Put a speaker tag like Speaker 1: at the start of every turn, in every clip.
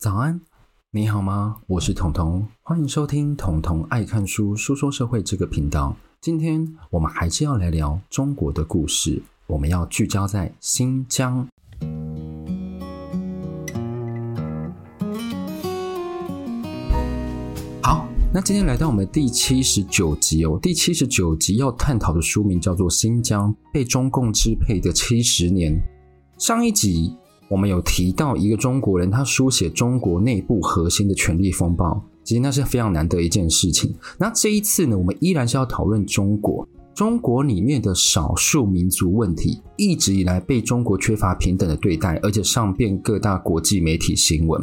Speaker 1: 早安，你好吗？我是彤彤，欢迎收听彤彤爱看书书说社会这个频道。今天我们还是要来聊中国的故事，我们要聚焦在新疆。好，那今天来到我们第七十九集哦，第七十九集要探讨的书名叫做《新疆被中共支配的七十年》。上一集。我们有提到一个中国人，他书写中国内部核心的权力风暴，其实那是非常难得一件事情。那这一次呢，我们依然是要讨论中国，中国里面的少数民族问题，一直以来被中国缺乏平等的对待，而且上遍各大国际媒体新闻。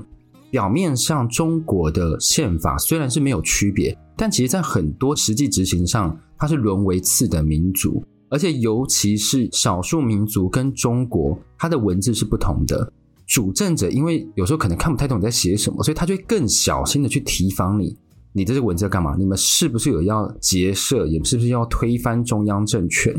Speaker 1: 表面上，中国的宪法虽然是没有区别，但其实在很多实际执行上，它是沦为次等民族。而且，尤其是少数民族跟中国，它的文字是不同的。主政者因为有时候可能看不太懂你在写什么，所以他就更小心的去提防你。你这些文字要干嘛？你们是不是有要结社？也是不是要推翻中央政权？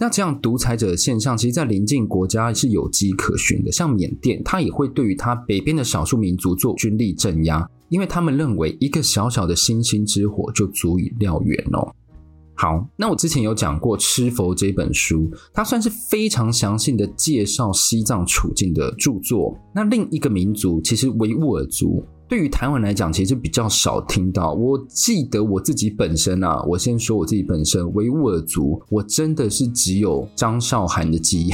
Speaker 1: 那这样独裁者的现象，其实，在邻近国家是有迹可循的。像缅甸，他也会对于他北边的少数民族做军力镇压，因为他们认为一个小小的星星之火就足以燎原哦。好，那我之前有讲过《吃佛》这本书，它算是非常详细的介绍西藏处境的著作。那另一个民族，其实维吾尔族，对于台湾来讲，其实比较少听到。我记得我自己本身啊，我先说我自己本身，维吾尔族，我真的是只有张韶涵的记忆。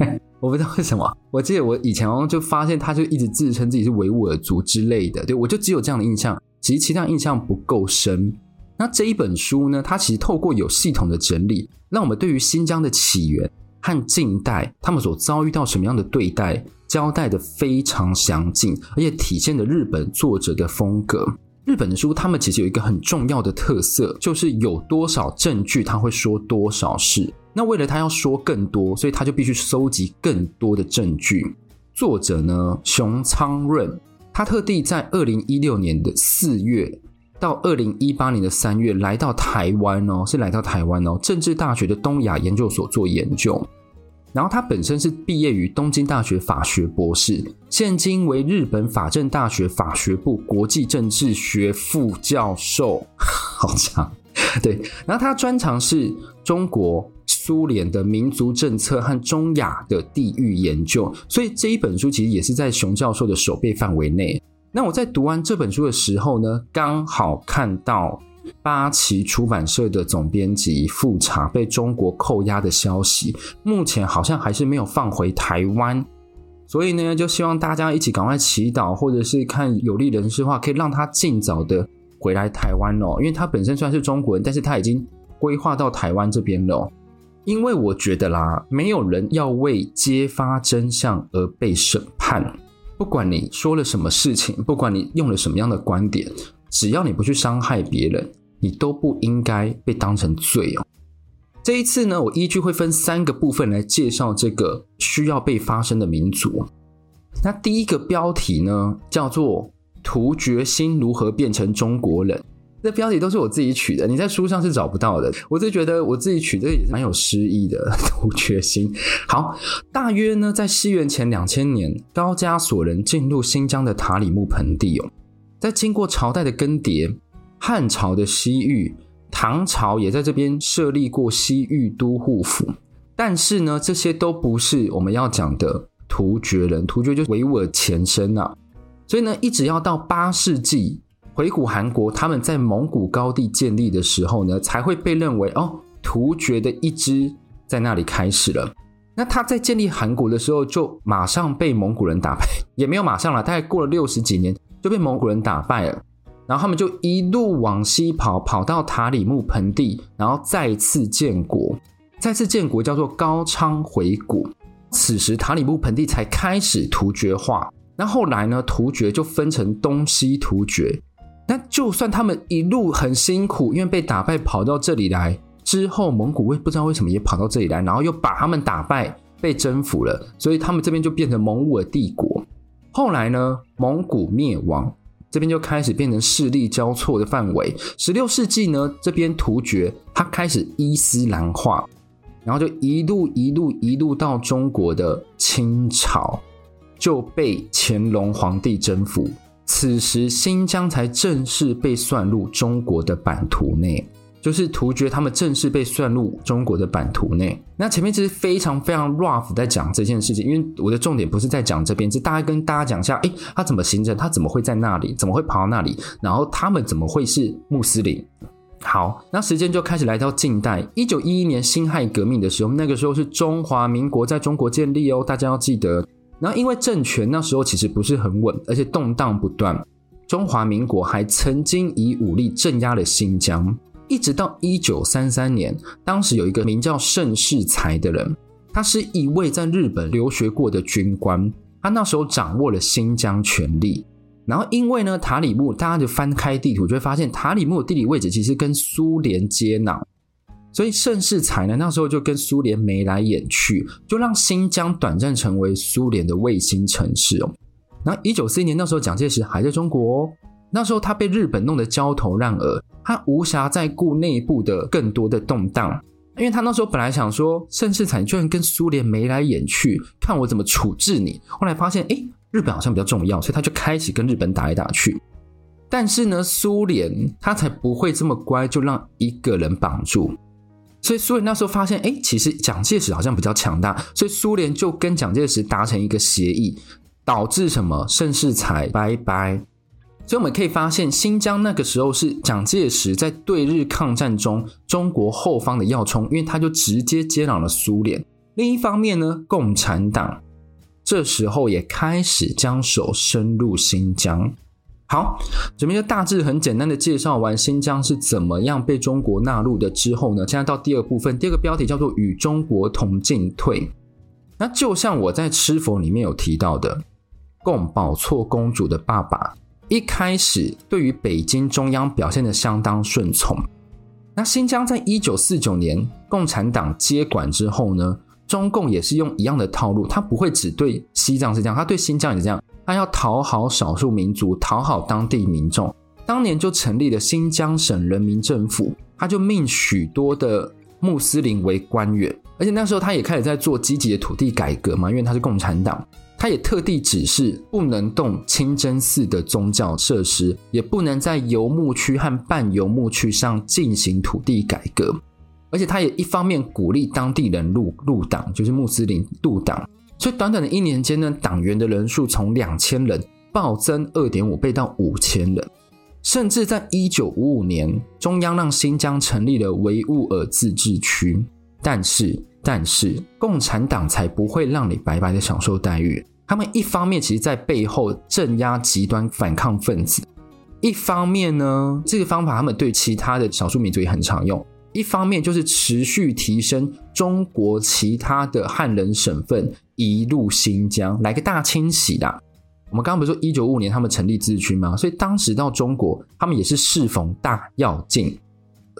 Speaker 1: 我不知道为什么，我记得我以前就发现，他就一直自称自己是维吾尔族之类的，对，我就只有这样的印象，其实其他印象不够深。那这一本书呢，它其实透过有系统的整理，让我们对于新疆的起源和近代他们所遭遇到什么样的对待，交代得非常详尽，而且体现了日本作者的风格。日本的书，他们其实有一个很重要的特色，就是有多少证据，他会说多少事。那为了他要说更多，所以他就必须收集更多的证据。作者呢，熊仓润，他特地在二零一六年的四月。到二零一八年的三月，来到台湾哦，是来到台湾哦，政治大学的东亚研究所做研究。然后他本身是毕业于东京大学法学博士，现今为日本法政大学法学部国际政治学副教授，好长。对，然后他专长是中国、苏联的民族政策和中亚的地域研究，所以这一本书其实也是在熊教授的手背范围内。那我在读完这本书的时候呢，刚好看到八旗出版社的总编辑富察被中国扣押的消息，目前好像还是没有放回台湾，所以呢，就希望大家一起赶快祈祷，或者是看有利人士的话，可以让他尽早的回来台湾哦，因为他本身虽然是中国人，但是他已经规划到台湾这边了。因为我觉得啦，没有人要为揭发真相而被审判。不管你说了什么事情，不管你用了什么样的观点，只要你不去伤害别人，你都不应该被当成罪哦。这一次呢，我依据会分三个部分来介绍这个需要被发声的民族。那第一个标题呢，叫做“突厥心如何变成中国人”。这标题都是我自己取的，你在书上是找不到的。我就觉得我自己取的也蛮有诗意的。突厥心，好，大约呢，在西元前两千年，高加索人进入新疆的塔里木盆地哦。在经过朝代的更迭，汉朝的西域，唐朝也在这边设立过西域都护府。但是呢，这些都不是我们要讲的突厥人，突厥就是维吾尔前身啊。所以呢，一直要到八世纪。回鶻汗国他们在蒙古高地建立的时候呢，才会被认为哦，突厥的一支在那里开始了。那他在建立韩国的时候，就马上被蒙古人打败，也没有马上了，大概过了六十几年就被蒙古人打败了。然后他们就一路往西跑，跑到塔里木盆地，然后再次建国。再次建国叫做高昌回鶻。此时塔里木盆地才开始突厥化。那后来呢，突厥就分成东西突厥。那就算他们一路很辛苦，因为被打败跑到这里来之后，蒙古为不知道为什么也跑到这里来，然后又把他们打败，被征服了，所以他们这边就变成蒙古尔帝国。后来呢，蒙古灭亡，这边就开始变成势力交错的范围。十六世纪呢，这边突厥它开始伊斯兰化，然后就一路一路一路到中国的清朝。就被乾隆皇帝征服，此时新疆才正式被算入中国的版图内。就是突厥，他们正式被算入中国的版图内。那前面其实非常非常 rough 在讲这件事情，因为我的重点不是在讲这边，是大概跟大家讲一下，诶，他怎么形成，他怎么会在那里，怎么会跑到那里，然后他们怎么会是穆斯林？好，那时间就开始来到近代，一九一一年辛亥革命的时候，那个时候是中华民国在中国建立哦，大家要记得。然后因为政权那时候其实不是很稳，而且动荡不断，中华民国还曾经以武力镇压了新疆。一直到一九三三年，当时有一个名叫盛世才的人，他是一位在日本留学过的军官，他那时候掌握了新疆权力。然后因为呢，塔里木，大家就翻开地图就会发现，塔里木的地理位置其实跟苏联接壤，所以盛世才呢那时候就跟苏联眉来眼去，就让新疆短暂成为苏联的卫星城市哦。然后一九四一年那时候蒋介石还在中国哦。那时候他被日本弄得焦头烂额，他无暇再顾内部的更多的动荡，因为他那时候本来想说，盛世才居然跟苏联眉来眼去，看我怎么处置你。后来发现，诶，日本好像比较重要，所以他就开始跟日本打来打去。但是呢，苏联他才不会这么乖，就让一个人绑住。所以苏联那时候发现，诶，其实蒋介石好像比较强大，所以苏联就跟蒋介石达成一个协议，导致什么？盛世才拜拜。所以我们可以发现，新疆那个时候是蒋介石在对日抗战中中国后方的要冲，因为他就直接接壤了苏联。另一方面呢，共产党这时候也开始将手伸入新疆。好，这边就大致很简单的介绍完新疆是怎么样被中国纳入的之后呢，现在到第二部分，第二个标题叫做“与中国同进退”。那就像我在《吃佛》里面有提到的，贡宝措公主的爸爸。一开始对于北京中央表现的相当顺从。那新疆在一九四九年共产党接管之后呢，中共也是用一样的套路，他不会只对西藏是这样，他对新疆也是这样，他要讨好少数民族，讨好当地民众。当年就成立了新疆省人民政府，他就命许多的穆斯林为官员，而且那时候他也开始在做积极的土地改革嘛，因为他是共产党。他也特地指示不能动清真寺的宗教设施，也不能在游牧区和半游牧区上进行土地改革，而且他也一方面鼓励当地人入入党，就是穆斯林入党，所以短短的一年间呢，党员的人数从两千人暴增二点五倍到五千人，甚至在一九五五年，中央让新疆成立了维吾尔自治区，但是但是共产党才不会让你白白的享受待遇。他们一方面其实在背后镇压极端反抗分子，一方面呢，这个方法他们对其他的少数民族也很常用。一方面就是持续提升中国其他的汉人省份移入新疆，来个大清洗啦。我们刚刚不是说一九五五年他们成立自治区吗？所以当时到中国，他们也是适逢大要进。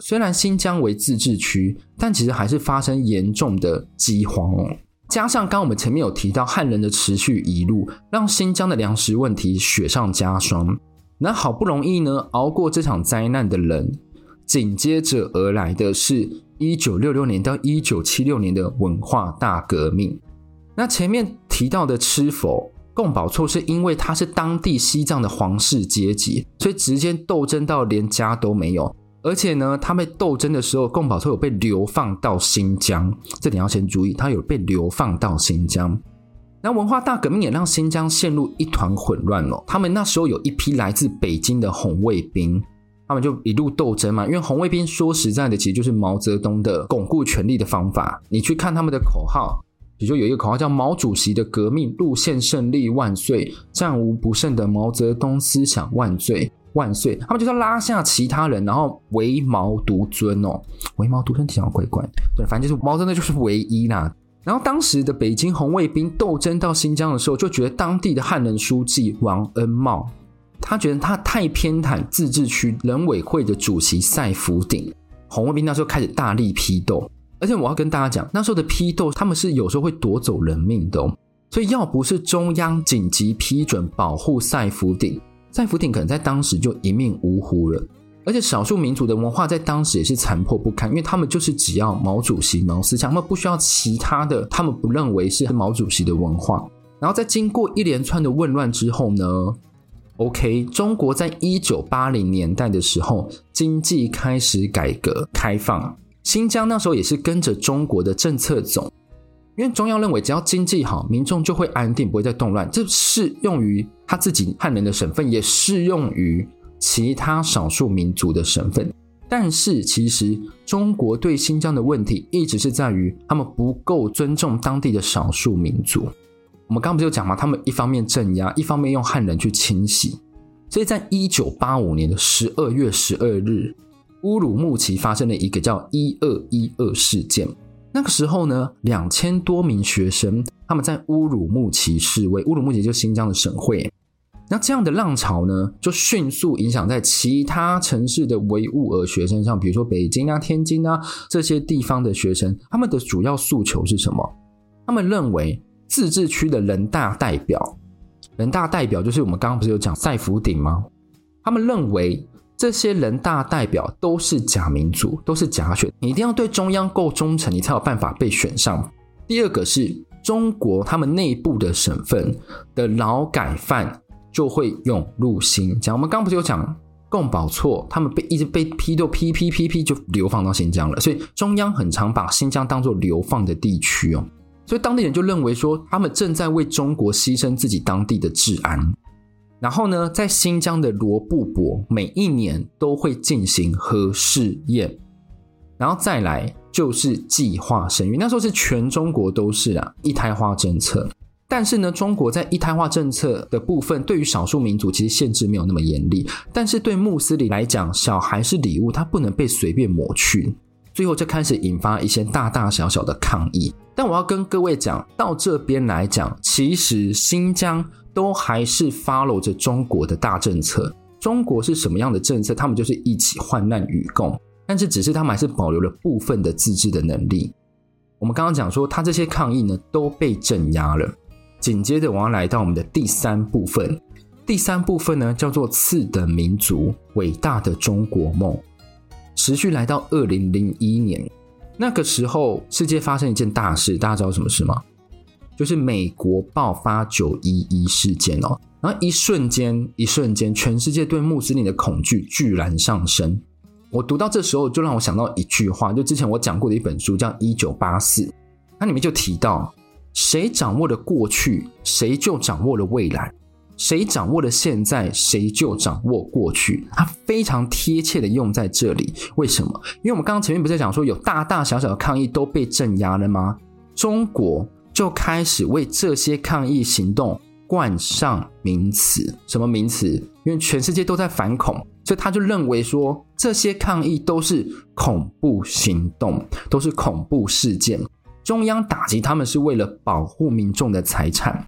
Speaker 1: 虽然新疆为自治区，但其实还是发生严重的饥荒哦。加上刚刚我们前面有提到汉人的持续移入，让新疆的粮食问题雪上加霜。那好不容易呢，熬过这场灾难的人，紧接着而来的是一九六六年到一九七六年的文化大革命。那前面提到的吃佛贡宝措，是因为他是当地西藏的皇室阶级，所以直接斗争到连家都没有。而且呢，他们斗争的时候，贡宝措有被流放到新疆，这点要先注意，他有被流放到新疆。那文化大革命也让新疆陷入一团混乱了。他们那时候有一批来自北京的红卫兵，他们就一路斗争嘛。因为红卫兵说实在的，其实就是毛泽东的巩固权力的方法。你去看他们的口号，比如说有一个口号叫“毛主席的革命路线胜利万岁，战无不胜的毛泽东思想万岁”。万岁！他们就是要拉下其他人，然后唯毛独尊哦。唯毛独尊听起来怪怪，对，反正就是毛真的就是唯一啦。然后当时的北京红卫兵斗争到新疆的时候，就觉得当地的汉人书记王恩茂，他觉得他太偏袒自治区人委会的主席赛福鼎。红卫兵那时候开始大力批斗，而且我要跟大家讲，那时候的批斗他们是有时候会夺走人命的。所以要不是中央紧急批准保护赛福鼎。赛福鼎可能在当时就一命呜呼了，而且少数民族的文化在当时也是残破不堪，因为他们就是只要毛主席、毛思想，他们不需要其他的，他们不认为是毛主席的文化。然后在经过一连串的混乱之后呢，OK，中国在一九八零年代的时候，经济开始改革开放，新疆那时候也是跟着中国的政策走，因为中央认为只要经济好，民众就会安定，不会再动乱。这适用于他自己汉人的省份，也适用于其他少数民族的省份。但是，其实中国对新疆的问题一直是在于他们不够尊重当地的少数民族。我们刚不是有讲吗？他们一方面镇压，一方面用汉人去清洗。所以在一九八五年的十二月十二日，乌鲁木齐发生了一个叫“一二一二”事件。那个时候呢，两千多名学生他们在乌鲁木齐示威。乌鲁木齐就新疆的省会。那这样的浪潮呢，就迅速影响在其他城市的维吾尔学生上，比如说北京啊、天津啊这些地方的学生，他们的主要诉求是什么？他们认为。自治区的人大代表，人大代表就是我们刚刚不是有讲赛福鼎吗？他们认为这些人大代表都是假民主，都是假选，你一定要对中央够忠诚，你才有办法被选上。第二个是中国他们内部的省份的劳改犯就会涌入新疆。我们刚刚不是有讲贡宝措，他们被一直被批斗批批批批就流放到新疆了，所以中央很常把新疆当做流放的地区哦。所以当地人就认为说，他们正在为中国牺牲自己当地的治安。然后呢，在新疆的罗布泊，每一年都会进行核试验。然后再来就是计划生育，那时候是全中国都是啊一胎化政策。但是呢，中国在一胎化政策的部分，对于少数民族其实限制没有那么严厉。但是对穆斯林来讲，小孩是礼物，他不能被随便抹去。最后就开始引发一些大大小小的抗议，但我要跟各位讲，到这边来讲，其实新疆都还是 follow 着中国的大政策。中国是什么样的政策，他们就是一起患难与共。但是只是他们还是保留了部分的自治的能力。我们刚刚讲说，他这些抗议呢都被镇压了。紧接着我要来到我们的第三部分，第三部分呢叫做次等民族伟大的中国梦。持续来到二零零一年，那个时候世界发生一件大事，大家知道什么事吗？就是美国爆发九一一事件哦，然后一瞬间，一瞬间，全世界对穆斯林的恐惧巨然上升。我读到这时候，就让我想到一句话，就之前我讲过的一本书叫《一九八四》，它里面就提到，谁掌握了过去，谁就掌握了未来。谁掌握了现在，谁就掌握过去。它非常贴切的用在这里。为什么？因为我们刚刚前面不是讲说有大大小小的抗议都被镇压了吗？中国就开始为这些抗议行动冠上名词。什么名词？因为全世界都在反恐，所以他就认为说这些抗议都是恐怖行动，都是恐怖事件。中央打击他们是为了保护民众的财产。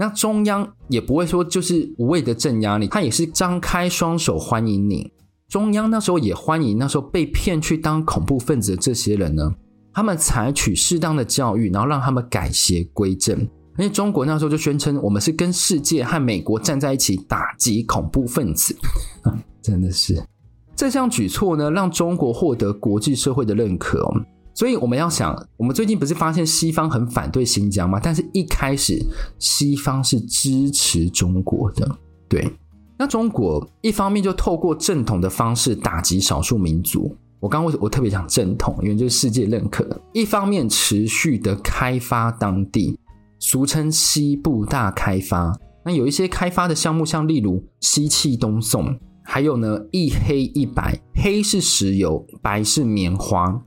Speaker 1: 那中央也不会说就是无谓的镇压你，他也是张开双手欢迎你。中央那时候也欢迎那时候被骗去当恐怖分子的这些人呢，他们采取适当的教育，然后让他们改邪归正。因为中国那时候就宣称我们是跟世界和美国站在一起打击恐怖分子，真的是这项举措呢，让中国获得国际社会的认可。所以我们要想，我们最近不是发现西方很反对新疆吗？但是一开始西方是支持中国的，对。那中国一方面就透过正统的方式打击少数民族，我刚刚我我特别讲正统，因为就是世界认可。一方面持续的开发当地，俗称西部大开发。那有一些开发的项目，像例如西气东送，还有呢一黑一白，黑是石油，白是棉花。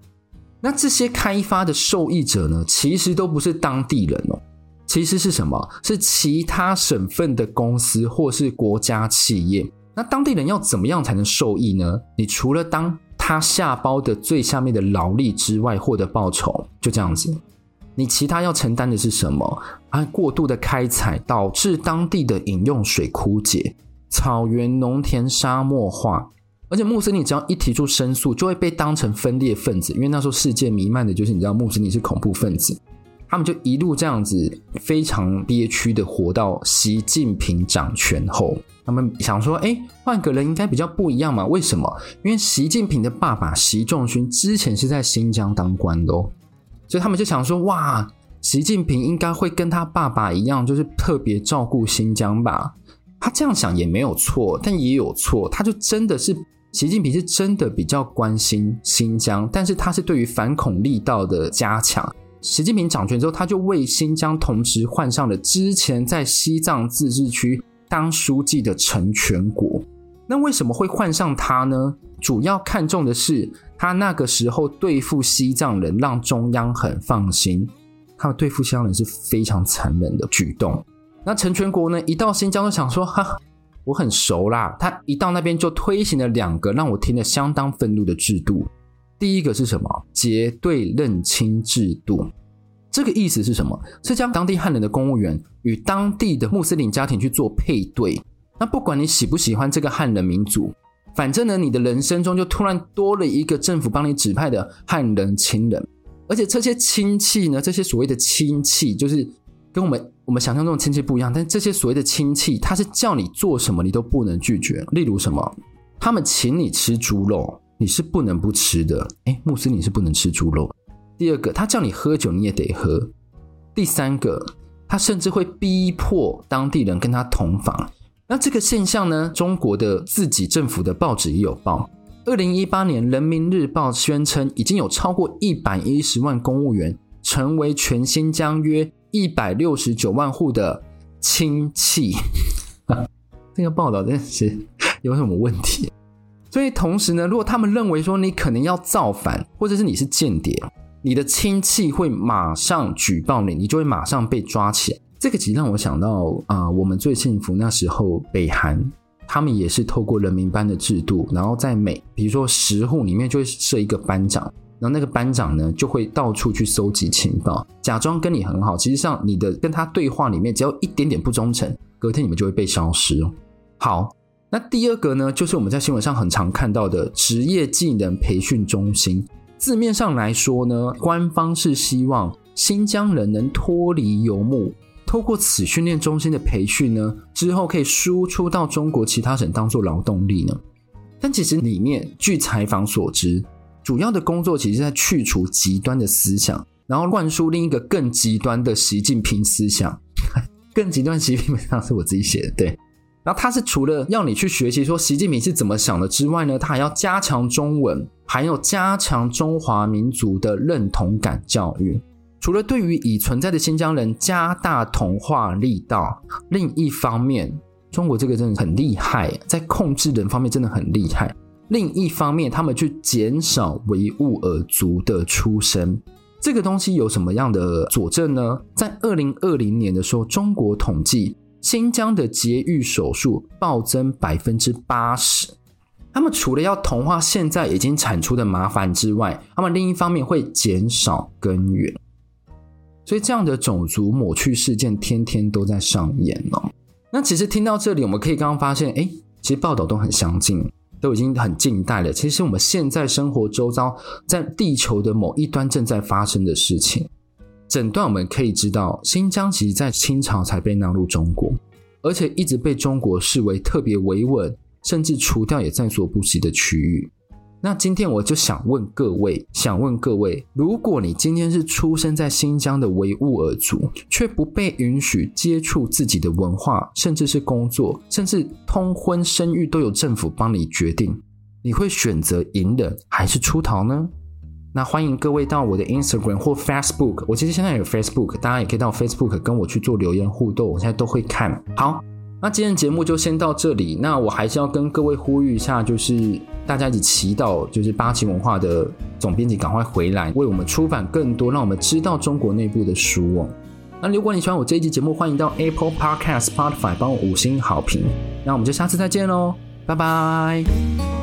Speaker 1: 那这些开发的受益者呢，其实都不是当地人哦，其实是什么？是其他省份的公司或是国家企业。那当地人要怎么样才能受益呢？你除了当他下包的最下面的劳力之外，获得报酬，就这样子。你其他要承担的是什么？啊，过度的开采导致当地的饮用水枯竭，草原、农田沙漠化。而且穆斯林只要一提出申诉，就会被当成分裂分子，因为那时候世界弥漫的就是你知道穆斯林是恐怖分子，他们就一路这样子非常憋屈的活到习近平掌权后，他们想说，哎，换个人应该比较不一样嘛？为什么？因为习近平的爸爸习仲勋之前是在新疆当官的哦，所以他们就想说，哇，习近平应该会跟他爸爸一样，就是特别照顾新疆吧？他这样想也没有错，但也有错。他就真的是习近平是真的比较关心新疆，但是他是对于反恐力道的加强。习近平掌权之后，他就为新疆同时换上了之前在西藏自治区当书记的陈全国。那为什么会换上他呢？主要看重的是他那个时候对付西藏人，让中央很放心。他对付西藏人是非常残忍的举动。那陈全国呢，一到新疆就想说：“哈，我很熟啦。”他一到那边就推行了两个让我听得相当愤怒的制度。第一个是什么？结对认亲制度。这个意思是什么？是将当地汉人的公务员与当地的穆斯林家庭去做配对。那不管你喜不喜欢这个汉人民族，反正呢，你的人生中就突然多了一个政府帮你指派的汉人亲人。而且这些亲戚呢，这些所谓的亲戚，就是跟我们我们想象中的亲戚不一样。但这些所谓的亲戚，他是叫你做什么，你都不能拒绝。例如什么，他们请你吃猪肉。你是不能不吃的，诶，穆斯林是不能吃猪肉。第二个，他叫你喝酒，你也得喝。第三个，他甚至会逼迫当地人跟他同房。那这个现象呢，中国的自己政府的报纸也有报。二零一八年，《人民日报》宣称已经有超过一百一十万公务员成为全新疆约一百六十九万户的亲戚。这个报道真的是有什么问题？所以同时呢，如果他们认为说你可能要造反，或者是你是间谍，你的亲戚会马上举报你，你就会马上被抓起来。这个其实让我想到啊、我们最幸福那时候，北韩他们也是透过人民班的制度，然后在每比如说十户里面就会设一个班长，然后那个班长呢就会到处去搜集情报，假装跟你很好，其实上你的跟他对话里面只要一点点不忠诚，隔天你们就会被消失。好。那第二个呢，就是我们在新闻上很常看到的职业技能培训中心。字面上来说呢，官方是希望新疆人能脱离游牧，透过此训练中心的培训呢，之后可以输出到中国其他省当做劳动力呢。但其实里面，据采访所知，主要的工作其实在去除极端的思想，然后灌输另一个更极端的习近平思想。更极端习近平思想是我自己写的，对。然后他是除了要你去学习说习近平是怎么想的之外呢，他还要加强中文，还有加强中华民族的认同感教育。除了对于已存在的新疆人加大同化力道，另一方面，中国这个真的很厉害，在控制人方面真的很厉害。另一方面，他们去减少维吾尔族的出生，这个东西有什么样的佐证呢？在二零二零年的时候，中国统计。新疆的节育手术暴增百分之八十，他们除了要同化现在已经产出的麻烦之外，他们另一方面会减少根源，所以这样的种族抹去事件天天都在上演哦。那其实听到这里，我们可以刚刚发现，哎，其实报道都很相近，都已经很近代了。其实我们现在生活周遭，在地球的某一端正在发生的事情。整段我们可以知道，新疆其实在清朝才被纳入中国，而且一直被中国视为特别维稳，甚至除掉也在所不惜的区域。那今天我就想问各位，想问各位，如果你今天是出生在新疆的维吾尔族，却不被允许接触自己的文化，甚至是工作，甚至通婚生育都由政府帮你决定，你会选择隐忍还是出逃呢？那欢迎各位到我的 Instagram 或 Facebook，我其实现在有 Facebook，大家也可以到 Facebook 跟我去做留言互动，我现在都会看。好，那今天节目就先到这里。那我还是要跟各位呼吁一下，就是大家一起祈祷，就是八旗文化的总编辑赶快回来，为我们出版更多让我们知道中国内部的书哦。那如果你喜欢我这一集节目，欢迎到 Apple Podcast、Spotify 帮我五星好评。那我们就下次再见喽，拜拜。